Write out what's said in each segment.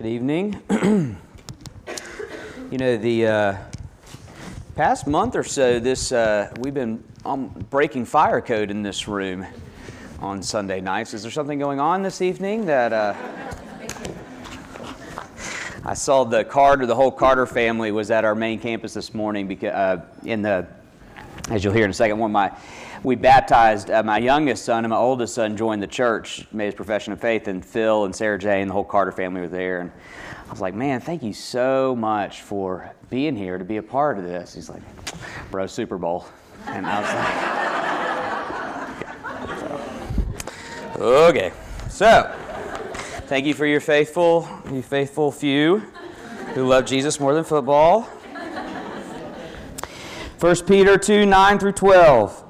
Good evening. you know, the uh, past month or so, this uh, we've been um, breaking fire code in this room on Sunday nights. Is there something going on this evening that? Uh, I saw the Carter, the whole Carter family was at our main campus this morning because uh, in the, as you'll hear in a second, one of my we baptized uh, my youngest son and my oldest son joined the church, made his profession of faith, and Phil and Sarah Jane and the whole Carter family were there. And I was like, man, thank you so much for being here to be a part of this. He's like, bro, Super Bowl. And I was like, so, okay. So, thank you for your faithful, you faithful few who love Jesus more than football. 1 Peter 2 9 through 12.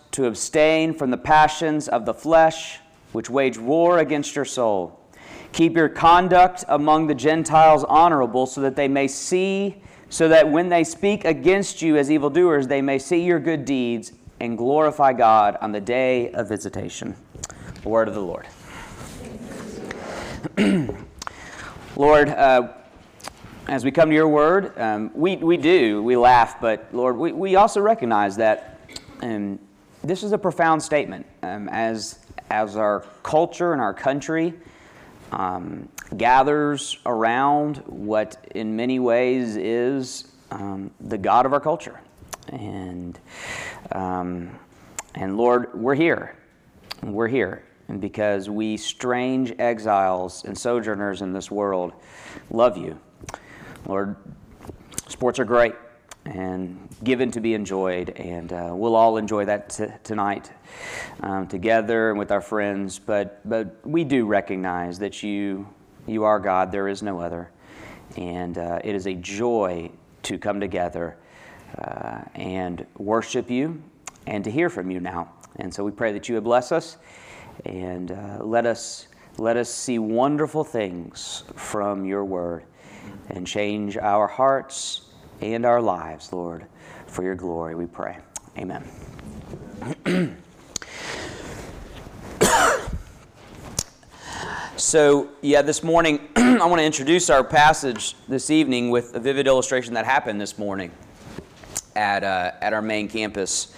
to abstain from the passions of the flesh, which wage war against your soul. Keep your conduct among the Gentiles honorable, so that they may see, so that when they speak against you as evildoers, they may see your good deeds and glorify God on the day of visitation. The word of the Lord. Lord, uh, as we come to your word, um, we, we do, we laugh, but Lord, we, we also recognize that um, this is a profound statement. Um, as, as our culture and our country um, gathers around what, in many ways, is um, the God of our culture. And, um, and Lord, we're here. We're here. And because we strange exiles and sojourners in this world love you. Lord, sports are great and given to be enjoyed. And uh, we'll all enjoy that t- tonight um, together and with our friends. But, but we do recognize that you, you are God, there is no other. And uh, it is a joy to come together uh, and worship you and to hear from you now. And so we pray that you would bless us and uh, let us let us see wonderful things from your word and change our hearts and our lives, Lord, for your glory, we pray. Amen. so, yeah, this morning, I want to introduce our passage this evening with a vivid illustration that happened this morning at, uh, at our main campus.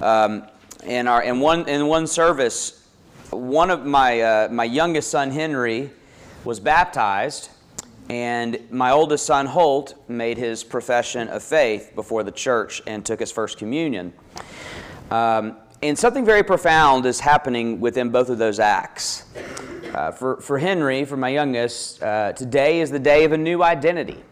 Um, in, our, in, one, in one service, one of my, uh, my youngest son, Henry, was baptized and my oldest son, Holt, made his profession of faith before the church and took his first communion. Um, and something very profound is happening within both of those acts. Uh, for, for Henry, for my youngest, uh, today is the day of a new identity.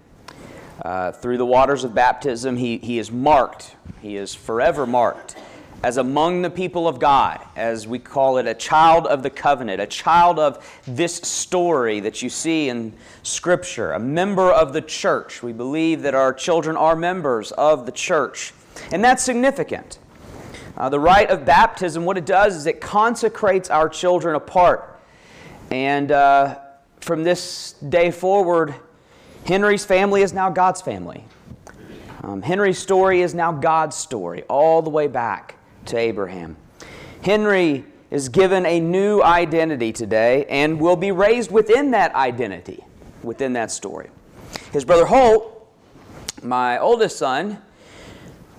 Uh, through the waters of baptism, he, he is marked, he is forever marked as among the people of God, as we call it, a child of the covenant, a child of this story that you see in Scripture, a member of the church. We believe that our children are members of the church, and that's significant. Uh, the rite of baptism, what it does is it consecrates our children apart. And uh, from this day forward, Henry's family is now God's family. Um, Henry's story is now God's story, all the way back to Abraham. Henry is given a new identity today and will be raised within that identity, within that story. His brother Holt, my oldest son,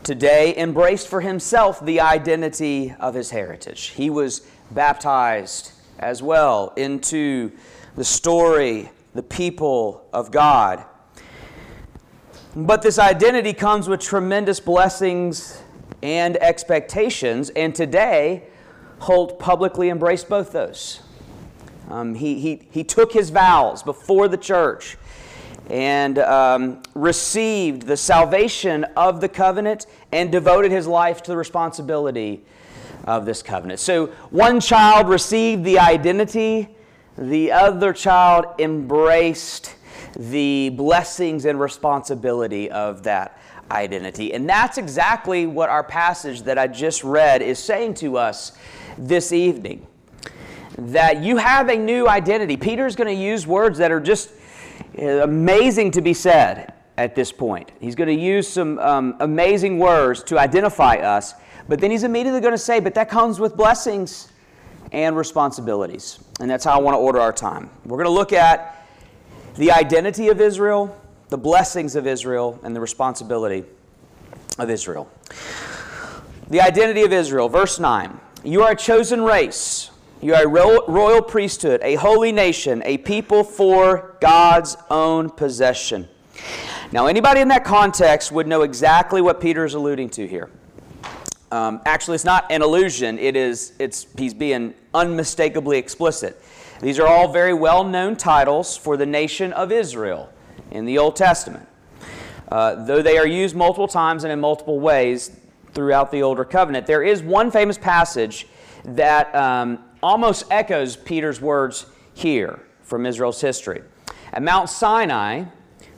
today embraced for himself the identity of his heritage. He was baptized as well into the story, the people of God. But this identity comes with tremendous blessings and expectations. And today, Holt publicly embraced both those. Um, he, he, he took his vows before the church and um, received the salvation of the covenant and devoted his life to the responsibility of this covenant. So one child received the identity, the other child embraced the blessings and responsibility of that identity. And that's exactly what our passage that I just read is saying to us this evening. That you have a new identity. Peter's going to use words that are just amazing to be said at this point. He's going to use some um, amazing words to identify us, but then he's immediately going to say, but that comes with blessings and responsibilities. And that's how I want to order our time. We're going to look at the identity of Israel, the blessings of Israel, and the responsibility of Israel. The identity of Israel, verse 9. You are a chosen race. You are a royal priesthood, a holy nation, a people for God's own possession. Now, anybody in that context would know exactly what Peter is alluding to here. Um, actually, it's not an illusion. It is. It's. He's being unmistakably explicit. These are all very well-known titles for the nation of Israel in the Old Testament. Uh, though they are used multiple times and in multiple ways throughout the Older Covenant, there is one famous passage that um, almost echoes Peter's words here from Israel's history. At Mount Sinai,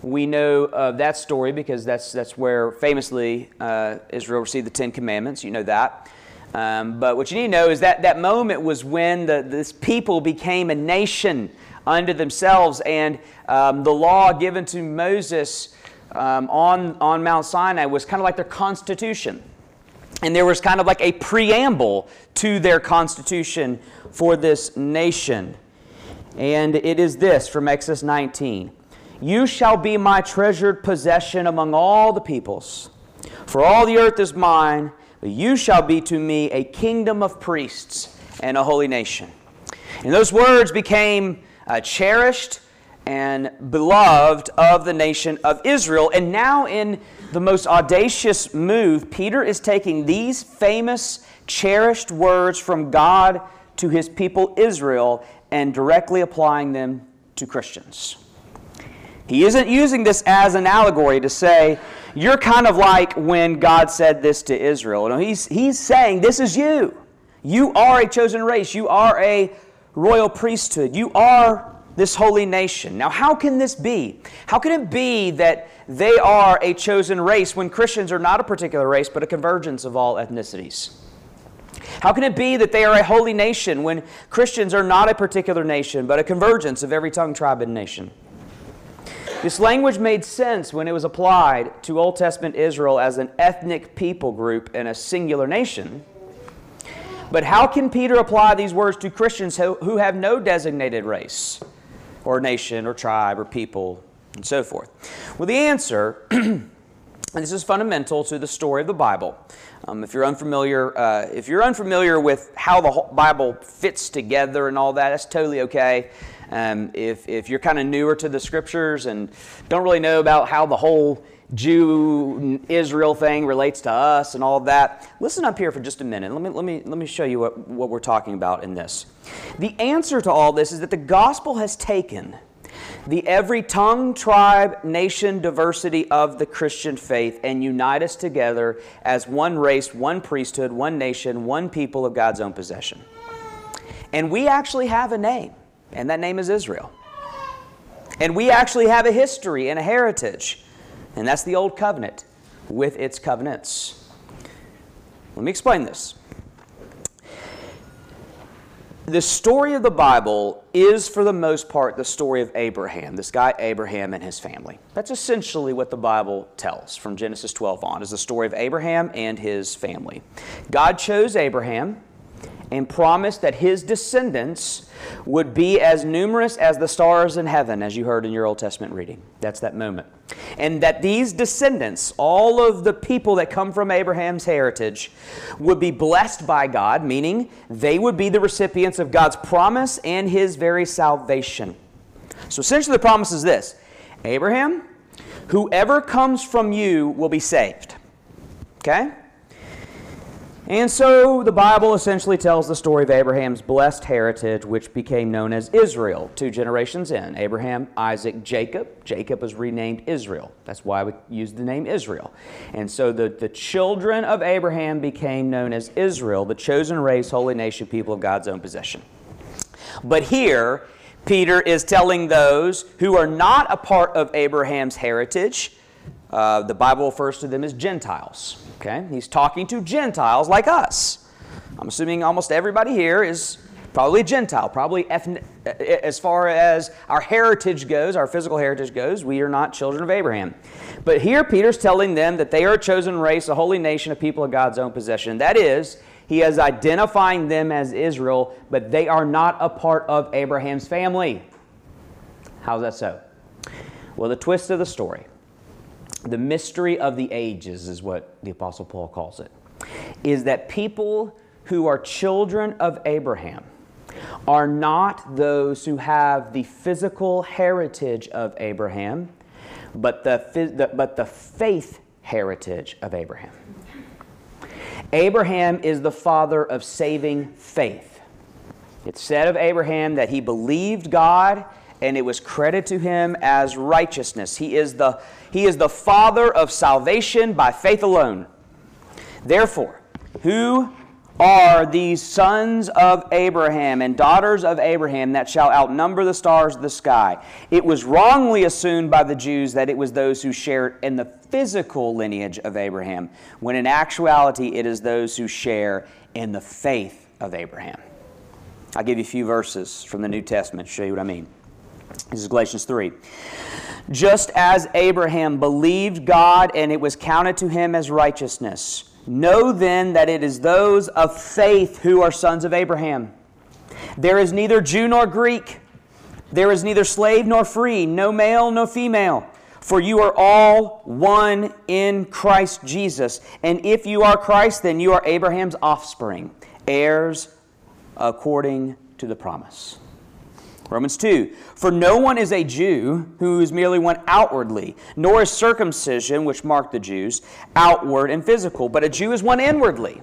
we know of that story because that's, that's where famously uh, Israel received the Ten Commandments. You know that. Um, but what you need to know is that that moment was when the, this people became a nation unto themselves, and um, the law given to Moses um, on, on Mount Sinai was kind of like their constitution. And there was kind of like a preamble to their constitution for this nation. And it is this from Exodus 19 you shall be my treasured possession among all the peoples. For all the earth is mine, but you shall be to me a kingdom of priests and a holy nation. And those words became uh, cherished and beloved of the nation of Israel. And now, in the most audacious move, Peter is taking these famous, cherished words from God to his people Israel and directly applying them to Christians. He isn't using this as an allegory to say, you're kind of like when God said this to Israel. No, he's, he's saying, this is you. You are a chosen race. You are a royal priesthood. You are this holy nation. Now, how can this be? How can it be that they are a chosen race when Christians are not a particular race, but a convergence of all ethnicities? How can it be that they are a holy nation when Christians are not a particular nation, but a convergence of every tongue, tribe, and nation? This language made sense when it was applied to Old Testament Israel as an ethnic people group and a singular nation. But how can Peter apply these words to Christians who have no designated race or nation or tribe or people and so forth? Well, the answer, and this is fundamental to the story of the Bible. Um, if you're unfamiliar, uh, if you're unfamiliar with how the Bible fits together and all that, that's totally okay. Um, if, if you're kind of newer to the scriptures and don't really know about how the whole Jew Israel thing relates to us and all that, listen up here for just a minute. Let me, let me, let me show you what, what we're talking about in this. The answer to all this is that the gospel has taken the every tongue, tribe, nation, diversity of the Christian faith and unite us together as one race, one priesthood, one nation, one people of God's own possession. And we actually have a name and that name is Israel. And we actually have a history and a heritage, and that's the Old Covenant with its covenants. Let me explain this. The story of the Bible is, for the most part, the story of Abraham, this guy Abraham and his family. That's essentially what the Bible tells from Genesis 12 on, is the story of Abraham and his family. God chose Abraham and promised that his descendants would be as numerous as the stars in heaven, as you heard in your Old Testament reading. That's that moment. And that these descendants, all of the people that come from Abraham's heritage, would be blessed by God, meaning they would be the recipients of God's promise and his very salvation. So essentially, the promise is this Abraham, whoever comes from you will be saved. Okay? And so the Bible essentially tells the story of Abraham's blessed heritage, which became known as Israel two generations in. Abraham, Isaac, Jacob. Jacob was renamed Israel. That's why we use the name Israel. And so the, the children of Abraham became known as Israel, the chosen race, holy nation, people of God's own possession. But here, Peter is telling those who are not a part of Abraham's heritage, uh, the Bible refers to them as Gentiles. Okay? He's talking to Gentiles like us. I'm assuming almost everybody here is probably Gentile, probably as far as our heritage goes, our physical heritage goes, we are not children of Abraham. But here Peter's telling them that they are a chosen race, a holy nation, a people of God's own possession. That is, he is identifying them as Israel, but they are not a part of Abraham's family. How's that so? Well, the twist of the story, the mystery of the ages is what the Apostle Paul calls it, is that people who are children of Abraham are not those who have the physical heritage of Abraham, but the, but the faith heritage of Abraham. Abraham is the father of saving faith. It's said of Abraham that he believed God and it was credited to him as righteousness. He is the, he is the father of salvation by faith alone. Therefore, who are these sons of Abraham and daughters of Abraham that shall outnumber the stars of the sky. It was wrongly assumed by the Jews that it was those who shared in the physical lineage of Abraham, when in actuality it is those who share in the faith of Abraham. I'll give you a few verses from the New Testament to show you what I mean. This is Galatians 3. Just as Abraham believed God and it was counted to him as righteousness. Know then that it is those of faith who are sons of Abraham. There is neither Jew nor Greek, there is neither slave nor free, no male, no female. For you are all one in Christ Jesus. And if you are Christ, then you are Abraham's offspring, heirs according to the promise. Romans 2 For no one is a Jew who is merely one outwardly, nor is circumcision, which marked the Jews, outward and physical, but a Jew is one inwardly.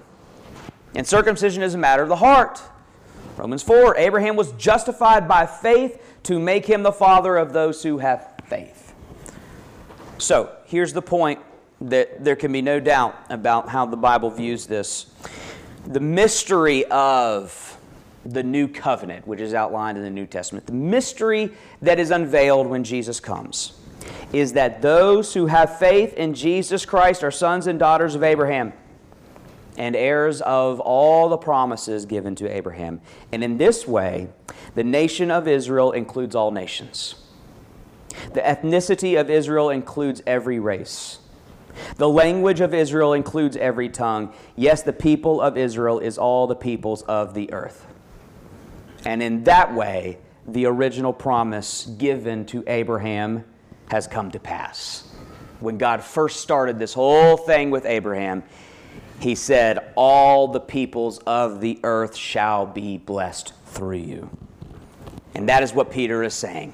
And circumcision is a matter of the heart. Romans 4 Abraham was justified by faith to make him the father of those who have faith. So, here's the point that there can be no doubt about how the Bible views this. The mystery of the new covenant, which is outlined in the New Testament. The mystery that is unveiled when Jesus comes is that those who have faith in Jesus Christ are sons and daughters of Abraham and heirs of all the promises given to Abraham. And in this way, the nation of Israel includes all nations. The ethnicity of Israel includes every race. The language of Israel includes every tongue. Yes, the people of Israel is all the peoples of the earth. And in that way, the original promise given to Abraham has come to pass. When God first started this whole thing with Abraham, he said, All the peoples of the earth shall be blessed through you. And that is what Peter is saying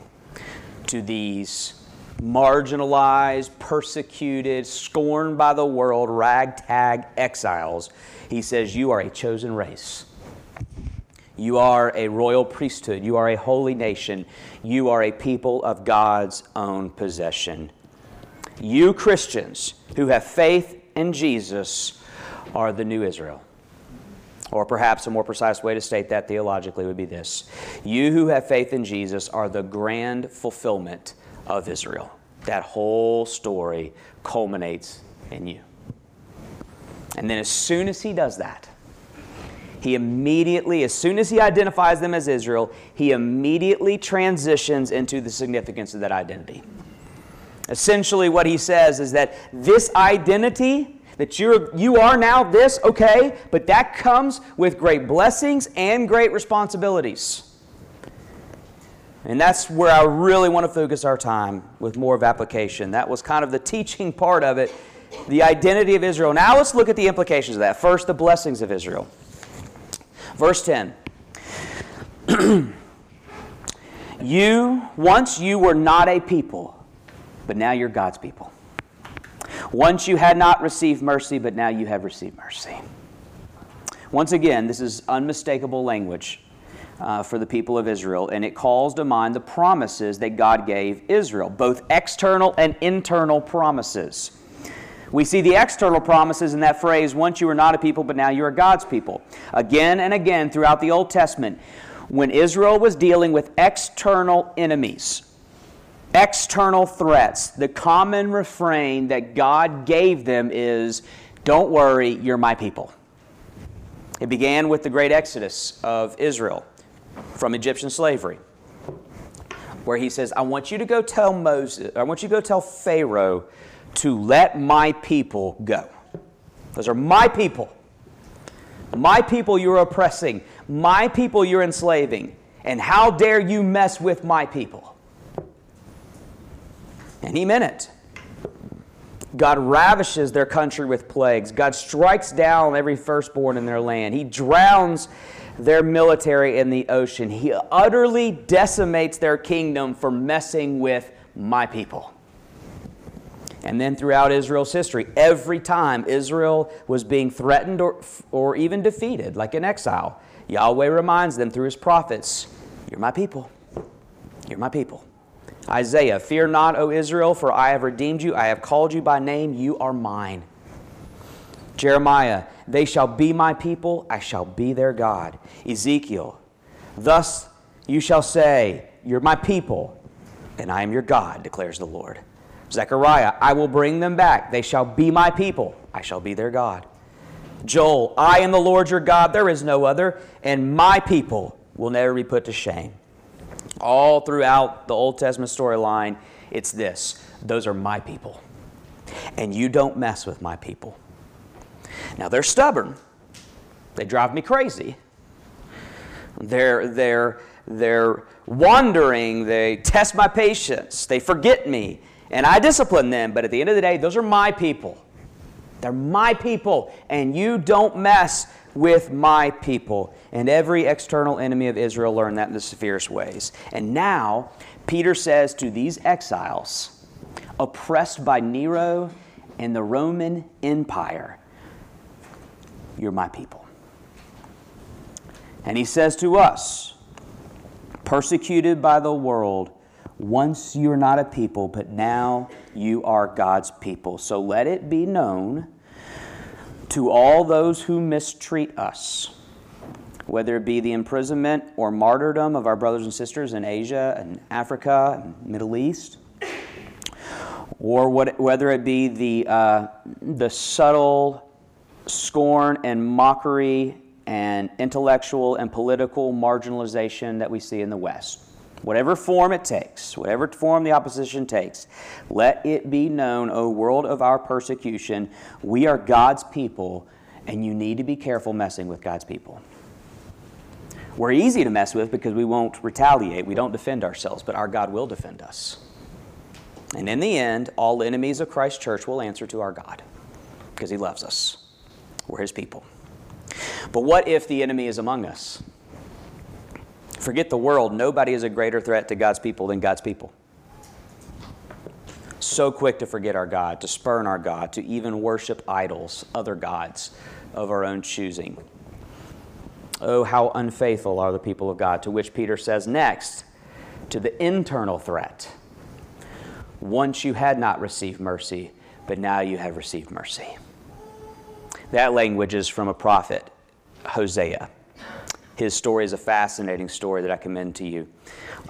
to these marginalized, persecuted, scorned by the world, ragtag exiles. He says, You are a chosen race. You are a royal priesthood. You are a holy nation. You are a people of God's own possession. You Christians who have faith in Jesus are the new Israel. Or perhaps a more precise way to state that theologically would be this You who have faith in Jesus are the grand fulfillment of Israel. That whole story culminates in you. And then, as soon as he does that, he immediately, as soon as he identifies them as Israel, he immediately transitions into the significance of that identity. Essentially, what he says is that this identity, that you're, you are now this, okay, but that comes with great blessings and great responsibilities. And that's where I really want to focus our time with more of application. That was kind of the teaching part of it, the identity of Israel. Now let's look at the implications of that. First, the blessings of Israel. Verse 10. you, once you were not a people, but now you're God's people. Once you had not received mercy, but now you have received mercy. Once again, this is unmistakable language uh, for the people of Israel, and it calls to mind the promises that God gave Israel, both external and internal promises. We see the external promises in that phrase, once you were not a people, but now you are God's people. Again and again throughout the Old Testament, when Israel was dealing with external enemies, external threats, the common refrain that God gave them is Don't worry, you're my people. It began with the great exodus of Israel from Egyptian slavery, where he says, I want you to go tell Moses, I want you to go tell Pharaoh to let my people go. Those are my people. My people you're oppressing. My people you're enslaving. And how dare you mess with my people? And he meant it. God ravishes their country with plagues. God strikes down every firstborn in their land. He drowns their military in the ocean. He utterly decimates their kingdom for messing with my people. And then throughout Israel's history, every time Israel was being threatened or, or even defeated, like in exile, Yahweh reminds them through his prophets, You're my people. You're my people. Isaiah, Fear not, O Israel, for I have redeemed you. I have called you by name. You are mine. Jeremiah, They shall be my people. I shall be their God. Ezekiel, Thus you shall say, You're my people, and I am your God, declares the Lord. Zechariah, I will bring them back. They shall be my people. I shall be their God. Joel, I am the Lord your God. There is no other, and my people will never be put to shame. All throughout the Old Testament storyline, it's this those are my people. And you don't mess with my people. Now, they're stubborn, they drive me crazy. They're, they're, they're wandering, they test my patience, they forget me, and I discipline them. But at the end of the day, those are my people. They're my people, and you don't mess with my people. And every external enemy of Israel learned that in the severest ways. And now, Peter says to these exiles, oppressed by Nero and the Roman Empire, You're my people. And he says to us, persecuted by the world, once you were not a people, but now you are God's people. So let it be known to all those who mistreat us, whether it be the imprisonment or martyrdom of our brothers and sisters in Asia and Africa and Middle East, or what, whether it be the, uh, the subtle scorn and mockery and intellectual and political marginalization that we see in the West whatever form it takes, whatever form the opposition takes, let it be known, O world of our persecution, we are God's people, and you need to be careful messing with God's people. We're easy to mess with because we won't retaliate, we don't defend ourselves, but our God will defend us. And in the end, all enemies of Christ's church will answer to our God because He loves us. We're His people. But what if the enemy is among us? Forget the world. Nobody is a greater threat to God's people than God's people. So quick to forget our God, to spurn our God, to even worship idols, other gods of our own choosing. Oh, how unfaithful are the people of God, to which Peter says next, to the internal threat. Once you had not received mercy, but now you have received mercy. That language is from a prophet, Hosea. His story is a fascinating story that I commend to you.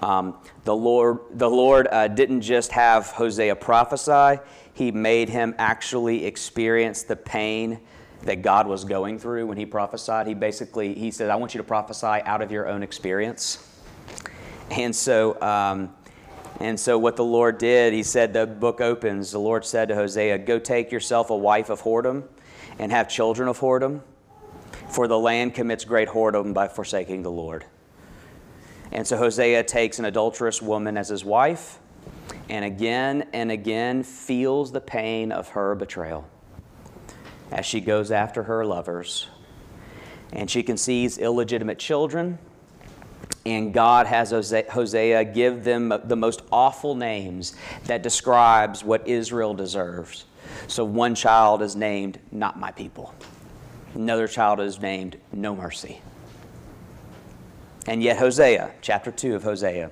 Um, the Lord, the Lord uh, didn't just have Hosea prophesy, he made him actually experience the pain that God was going through when he prophesied. He basically, he said, I want you to prophesy out of your own experience. And so, um, and so what the Lord did, he said, the book opens, the Lord said to Hosea, go take yourself a wife of whoredom and have children of whoredom for the land commits great whoredom by forsaking the Lord. And so Hosea takes an adulterous woman as his wife, and again and again feels the pain of her betrayal as she goes after her lovers. And she conceives illegitimate children, and God has Hosea give them the most awful names that describes what Israel deserves. So one child is named not my people. Another child is named No Mercy. And yet, Hosea, chapter 2 of Hosea,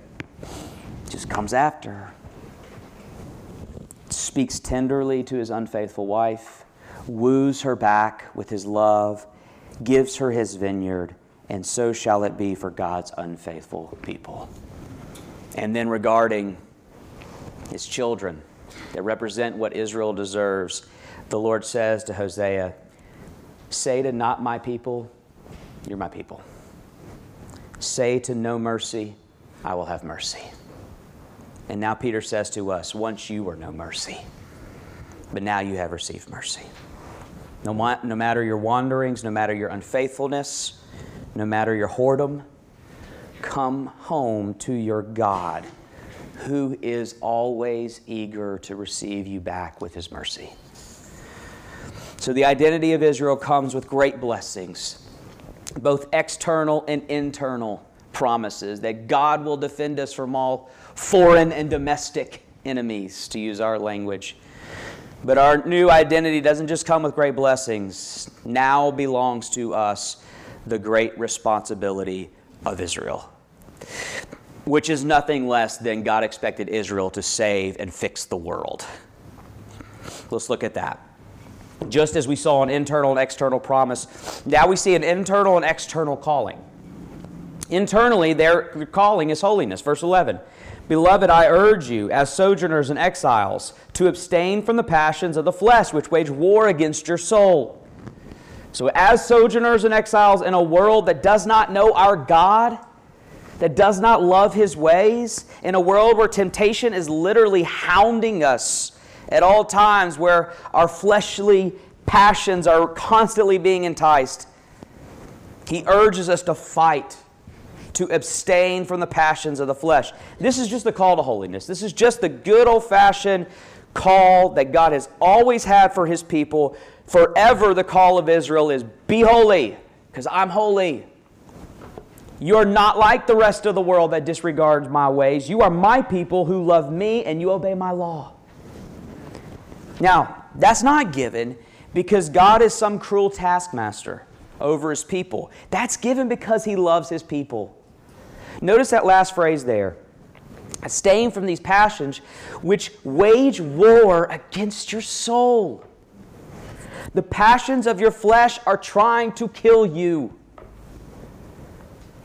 just comes after her, speaks tenderly to his unfaithful wife, woos her back with his love, gives her his vineyard, and so shall it be for God's unfaithful people. And then regarding his children that represent what Israel deserves, the Lord says to Hosea, Say to not my people, You're my people. Say to no mercy, I will have mercy. And now Peter says to us, Once you were no mercy, but now you have received mercy. No, no matter your wanderings, no matter your unfaithfulness, no matter your whoredom, come home to your God, who is always eager to receive you back with his mercy. So the identity of Israel comes with great blessings, both external and internal promises that God will defend us from all foreign and domestic enemies, to use our language. But our new identity doesn't just come with great blessings. Now belongs to us the great responsibility of Israel, which is nothing less than God expected Israel to save and fix the world. Let's look at that. Just as we saw an internal and external promise, now we see an internal and external calling. Internally, their calling is holiness. Verse 11 Beloved, I urge you, as sojourners and exiles, to abstain from the passions of the flesh, which wage war against your soul. So, as sojourners and exiles in a world that does not know our God, that does not love his ways, in a world where temptation is literally hounding us at all times, where our fleshly passions are constantly being enticed, he urges us to fight to abstain from the passions of the flesh. This is just the call to holiness. This is just the good old fashioned call that God has always had for his people. Forever, the call of Israel is be holy, because I'm holy. You're not like the rest of the world that disregards my ways. You are my people who love me and you obey my law. Now, that's not given because God is some cruel taskmaster over his people. That's given because he loves his people. Notice that last phrase there. Staying from these passions which wage war against your soul. The passions of your flesh are trying to kill you.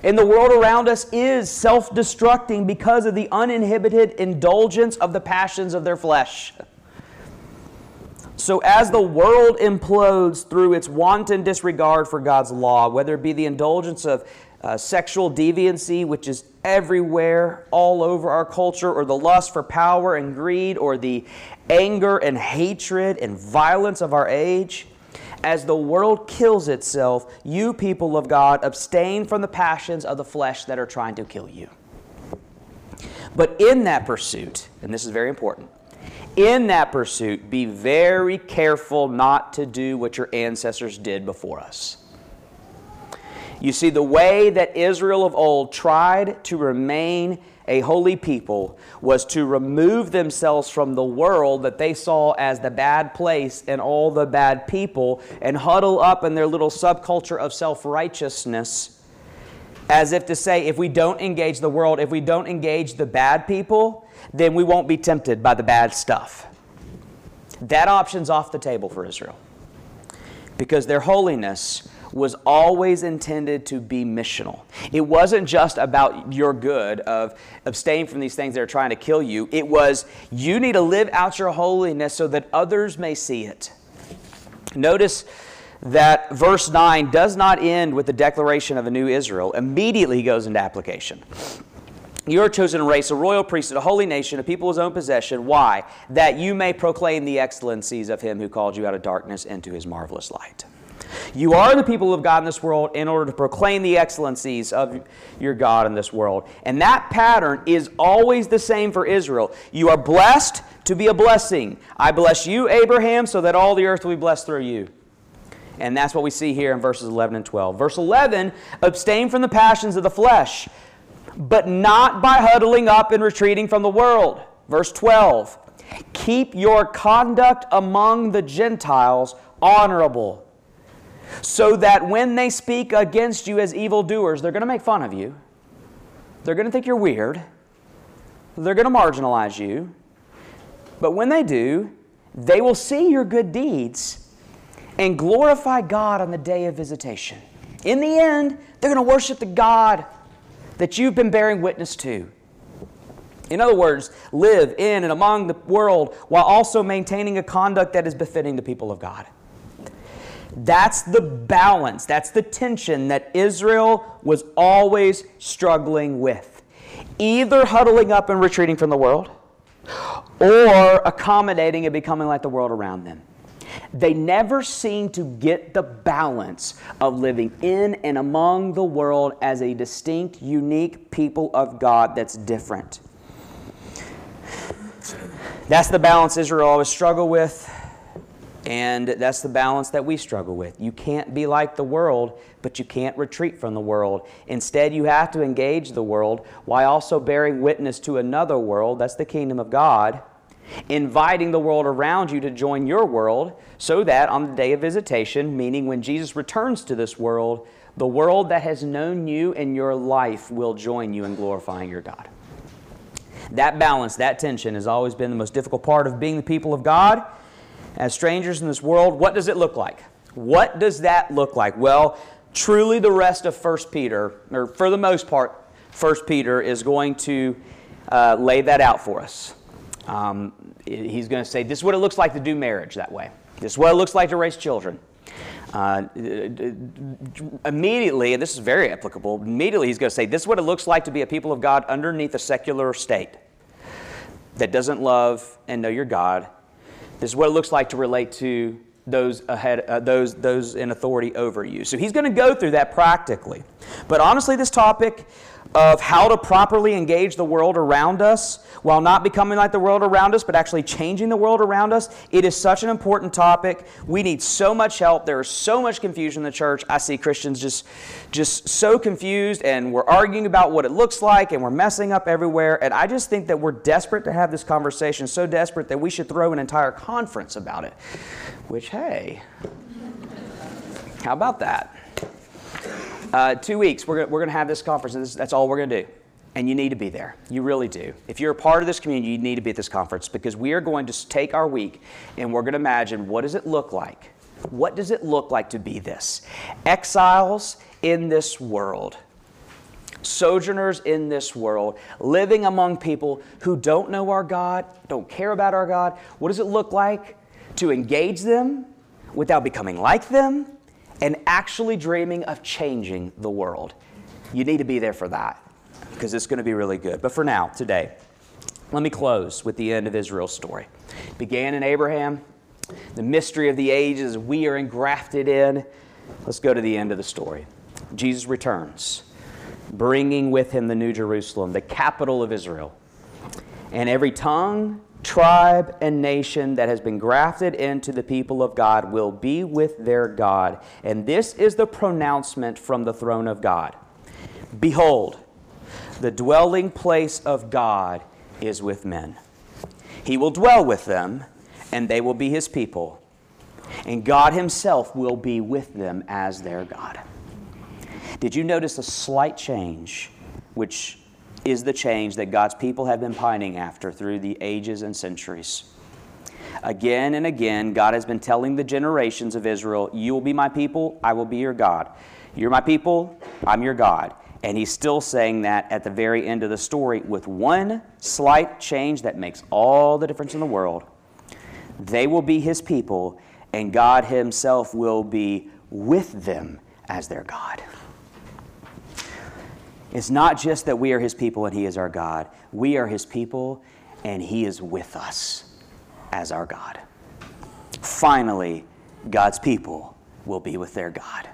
And the world around us is self destructing because of the uninhibited indulgence of the passions of their flesh. So, as the world implodes through its wanton disregard for God's law, whether it be the indulgence of uh, sexual deviancy, which is everywhere, all over our culture, or the lust for power and greed, or the anger and hatred and violence of our age. As the world kills itself, you, people of God, abstain from the passions of the flesh that are trying to kill you. But in that pursuit, and this is very important, in that pursuit, be very careful not to do what your ancestors did before us. You see, the way that Israel of old tried to remain a holy people was to remove themselves from the world that they saw as the bad place and all the bad people and huddle up in their little subculture of self righteousness as if to say, if we don't engage the world, if we don't engage the bad people, then we won't be tempted by the bad stuff. That option's off the table for Israel because their holiness was always intended to be missional. It wasn't just about your good of abstaining from these things that are trying to kill you. It was you need to live out your holiness so that others may see it. Notice that verse 9 does not end with the declaration of a new Israel, immediately he goes into application. You're a chosen race, a royal priesthood, a holy nation, a people his own possession. Why? That you may proclaim the excellencies of him who called you out of darkness into his marvelous light. You are the people of God in this world in order to proclaim the excellencies of your God in this world. And that pattern is always the same for Israel. You are blessed to be a blessing. I bless you, Abraham, so that all the earth will be blessed through you. And that's what we see here in verses 11 and 12. Verse 11 abstain from the passions of the flesh, but not by huddling up and retreating from the world. Verse 12 keep your conduct among the Gentiles honorable so that when they speak against you as evildoers, they're going to make fun of you. They're going to think you're weird. They're going to marginalize you. But when they do, they will see your good deeds and glorify God on the day of visitation. In the end, they're going to worship the God that you've been bearing witness to. In other words, live in and among the world while also maintaining a conduct that is befitting the people of God. That's the balance, that's the tension that Israel was always struggling with. Either huddling up and retreating from the world, or accommodating and becoming like the world around them. They never seem to get the balance of living in and among the world as a distinct, unique people of God that's different. That's the balance Israel always struggled with, and that's the balance that we struggle with. You can't be like the world, but you can't retreat from the world. Instead, you have to engage the world while also bearing witness to another world, that's the kingdom of God, inviting the world around you to join your world so that on the day of visitation, meaning when Jesus returns to this world, the world that has known you in your life will join you in glorifying your God. That balance, that tension has always been the most difficult part of being the people of God. As strangers in this world, what does it look like? What does that look like? Well, truly the rest of 1 Peter, or for the most part, 1 Peter is going to uh, lay that out for us. Um, he's going to say, This is what it looks like to do marriage that way. This is what it looks like to raise children. Uh, immediately, and this is very applicable, immediately he's going to say, This is what it looks like to be a people of God underneath a secular state that doesn't love and know your God. This is what it looks like to relate to those ahead, uh, those, those in authority over you. So he's going to go through that practically. But honestly, this topic of how to properly engage the world around us while not becoming like the world around us, but actually changing the world around us. It is such an important topic. We need so much help. There is so much confusion in the church. I see Christians just, just so confused, and we're arguing about what it looks like, and we're messing up everywhere. And I just think that we're desperate to have this conversation, so desperate that we should throw an entire conference about it. Which, hey, how about that? Uh, two weeks, we're, we're going to have this conference, and this, that's all we're going to do. And you need to be there. You really do. If you're a part of this community, you need to be at this conference because we are going to take our week and we're going to imagine what does it look like? What does it look like to be this? Exiles in this world, sojourners in this world, living among people who don't know our God, don't care about our God. What does it look like to engage them without becoming like them? And actually dreaming of changing the world. You need to be there for that because it's going to be really good. But for now, today, let me close with the end of Israel's story. It began in Abraham, the mystery of the ages, we are engrafted in. Let's go to the end of the story. Jesus returns, bringing with him the New Jerusalem, the capital of Israel. And every tongue, tribe, and nation that has been grafted into the people of God will be with their God. And this is the pronouncement from the throne of God Behold, the dwelling place of God is with men. He will dwell with them, and they will be his people. And God himself will be with them as their God. Did you notice a slight change, which is the change that God's people have been pining after through the ages and centuries. Again and again, God has been telling the generations of Israel, You will be my people, I will be your God. You're my people, I'm your God. And he's still saying that at the very end of the story with one slight change that makes all the difference in the world. They will be his people, and God himself will be with them as their God. It's not just that we are His people and He is our God. We are His people and He is with us as our God. Finally, God's people will be with their God.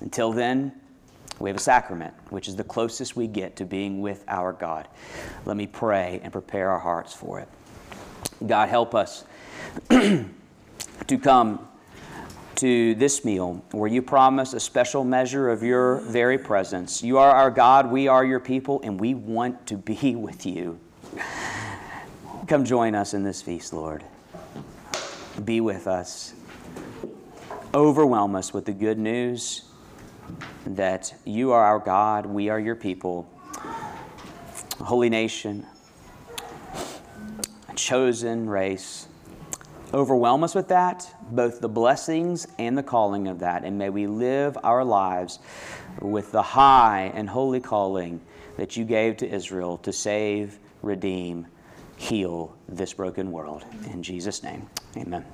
Until then, we have a sacrament, which is the closest we get to being with our God. Let me pray and prepare our hearts for it. God, help us to come to this meal where you promise a special measure of your very presence. You are our God, we are your people, and we want to be with you. Come join us in this feast, Lord. Be with us. Overwhelm us with the good news that you are our God, we are your people, holy nation, chosen race overwhelm us with that, both the blessings and the calling of that. And may we live our lives with the high and holy calling that you gave to Israel to save, redeem, heal this broken world. In Jesus' name, amen.